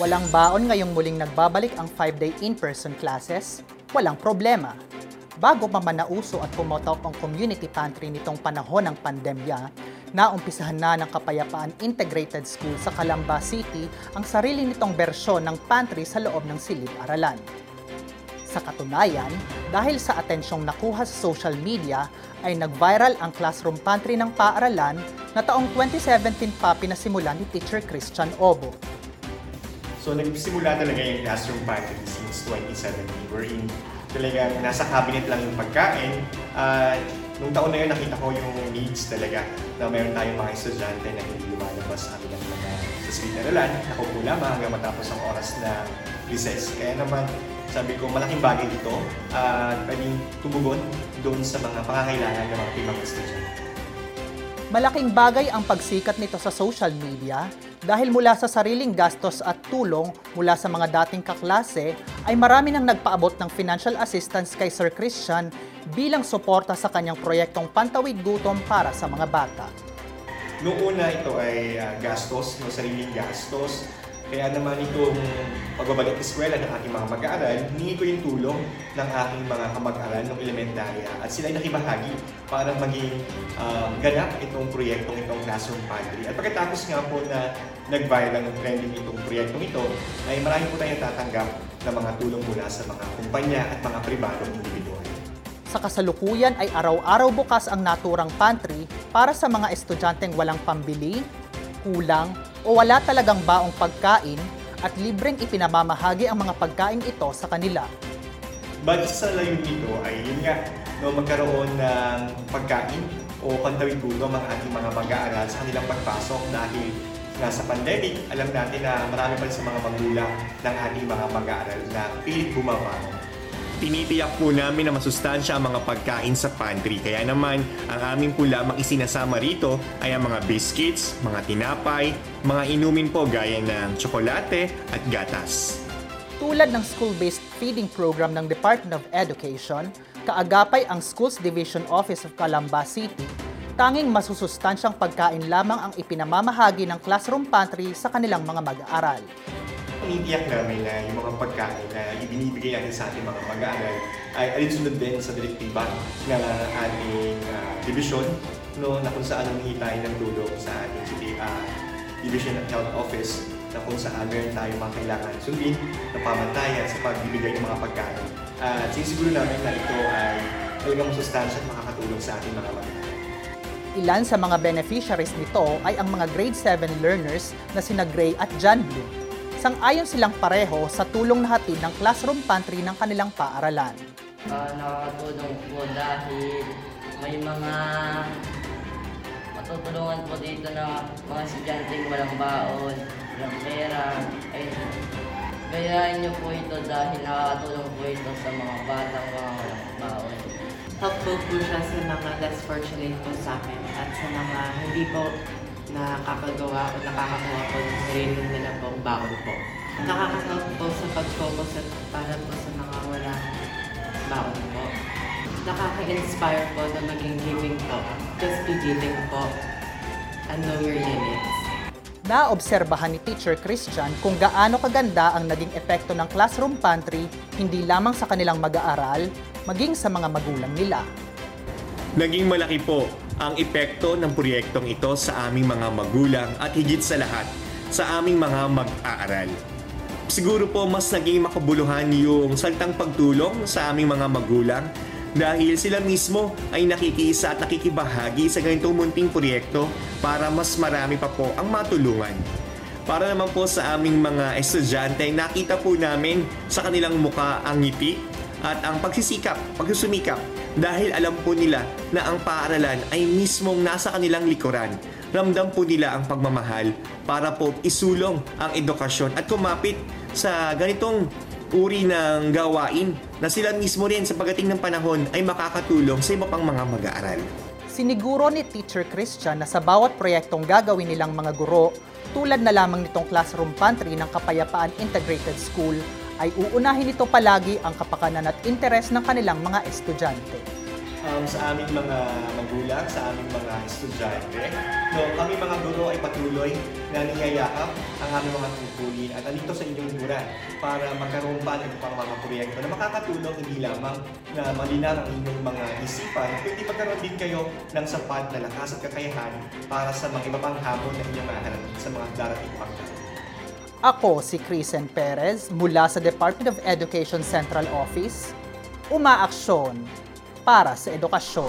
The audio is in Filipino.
Walang baon ngayong muling nagbabalik ang 5-day in-person classes? Walang problema. Bago pa man nauso at pumotok ang community pantry nitong panahon ng pandemya, naumpisahan na ng Kapayapaan Integrated School sa Calamba City ang sarili nitong bersyon ng pantry sa loob ng silid-aralan. Sa katunayan, dahil sa atensyong nakuha sa social media, ay nag-viral ang classroom pantry ng paaralan na taong 2017 pa pinasimulan ni Teacher Christian Obo. So nagsimula talaga yung classroom pantry since 2017 wherein talagang nasa cabinet lang yung pagkain. At nung taon na yun nakita ko yung needs talaga na meron tayong mga estudyante na hindi lumalabas sa kanilang mga sa silid-aralan. Nakaupo lamang hanggang matapos ang oras na recess. Kaya naman sabi ko malaking bagay ito at pwedeng tumugon doon sa mga pangangailangan ng mga ibang estudyante. Malaking bagay ang pagsikat nito sa social media dahil mula sa sariling gastos at tulong mula sa mga dating kaklase ay marami nang nagpaabot ng financial assistance kay Sir Christian bilang suporta sa kanyang proyektong Pantawid Gutom para sa mga bata. Noong una ito ay ah, gastos, no, sariling gastos. Kaya naman itong pagbabalik eskwela ng aking mga mag-aaral, hiningi ko yung tulong ng aking mga kamag-aral ng elementarya at sila ay nakibahagi para maging um, ganap itong proyektong itong Classroom Pantry. At pagkatapos nga po na nag-viral ng trending itong proyektong ito, ay marami po tayong tatanggap ng mga tulong mula sa mga kumpanya at mga pribadong individual. Sa kasalukuyan ay araw-araw bukas ang naturang pantry para sa mga estudyanteng walang pambili, kulang o wala talagang baong pagkain at libreng ipinamamahagi ang mga pagkain ito sa kanila. But sa layunin nito ay yun nga, no, magkaroon ng pagkain o pantawid gutom ang ating mga mag-aaral sa kanilang pagpasok dahil nga sa pandemic, alam natin na marami pa sa mga magulang ng ating mga mag-aaral na pilit bumabangon. Tinitiyak po namin na masustansya ang mga pagkain sa pantry. Kaya naman, ang aming po lamang isinasama rito ay ang mga biscuits, mga tinapay, mga inumin po gaya ng tsokolate at gatas. Tulad ng school-based feeding program ng Department of Education, kaagapay ang Schools Division Office of Calamba City, tanging masusustansyang pagkain lamang ang ipinamamahagi ng classroom pantry sa kanilang mga mag-aaral. Tinitiyak namin na yung mga pagkain na ibinibigay natin sa ating mga mag-aaral ay alinsunod din sa direktiba ng ating ah, division no, na kung saan humingi tayo ng tulong sa ating city, ah, Division of Health Office na kung saan meron tayong mga kailangan sundin na pamantayan sa pagbibigay ng mga pagkain. At sinisiguro namin na ito ay talagang masustansya at makakatulong sa ating mga mag-aaral. Ilan sa mga beneficiaries nito ay ang mga grade 7 learners na sina Gray at John Blue. Sang-ayon silang pareho sa tulong na hatid ng classroom pantry ng kanilang paaralan. Ah, nakakatulong po dahil may mga matutulungan po dito na mga estudyante walang baon, walang pera. Ay, gayahin niyo po ito dahil nakakatulong po ito sa mga batang mga walang baon. helpful po siya sa mga less fortunate po sa amin at sa mga hindi po nakakagawa o nakakakuha po ng sarili nila pong baon po. Nakaka-help po sa pag-focus at para po sa mga wala baon po. Nakaka-inspire po na maging giving po. Just be giving po and know your limits. Naobserbahan ni Teacher Christian kung gaano kaganda ang naging epekto ng classroom pantry hindi lamang sa kanilang mag-aaral, maging sa mga magulang nila. Naging malaki po ang epekto ng proyektong ito sa aming mga magulang at higit sa lahat sa aming mga mag-aaral. Siguro po mas naging makabuluhan yung saltang pagtulong sa aming mga magulang dahil sila mismo ay nakikisa at nakikibahagi sa ganitong munting proyekto para mas marami pa po ang matulungan. Para naman po sa aming mga estudyante, nakita po namin sa kanilang muka ang ngiti at ang pagsisikap, pagsusumikap dahil alam po nila na ang paaralan ay mismong nasa kanilang likuran. Ramdam po nila ang pagmamahal para po isulong ang edukasyon at kumapit sa ganitong uri ng gawain na sila mismo rin sa pagdating ng panahon ay makakatulong sa iba pang mga mag-aaral. Siniguro ni Teacher Christian na sa bawat proyektong gagawin nilang mga guro, tulad na lamang nitong classroom pantry ng Kapayapaan Integrated School, ay uunahin nito palagi ang kapakanan at interes ng kanilang mga estudyante. um, sa aming mga magulang, sa aming mga estudyante. No, kami mga guro ay patuloy na niyayakap ang aming mga tungkulin at andito sa inyong lugar para magkaroon pa ng pang mga proyekto na makakatulong hindi lamang na malinaw ang inyong mga isipan, kundi magkaroon din kayo ng sapat na lakas at kakayahan para sa mga iba pang hamon na inyong maharapin sa mga darating taon. Ako si Crisen Perez mula sa Department of Education Central Office, umaaksyon para sa edukasyon.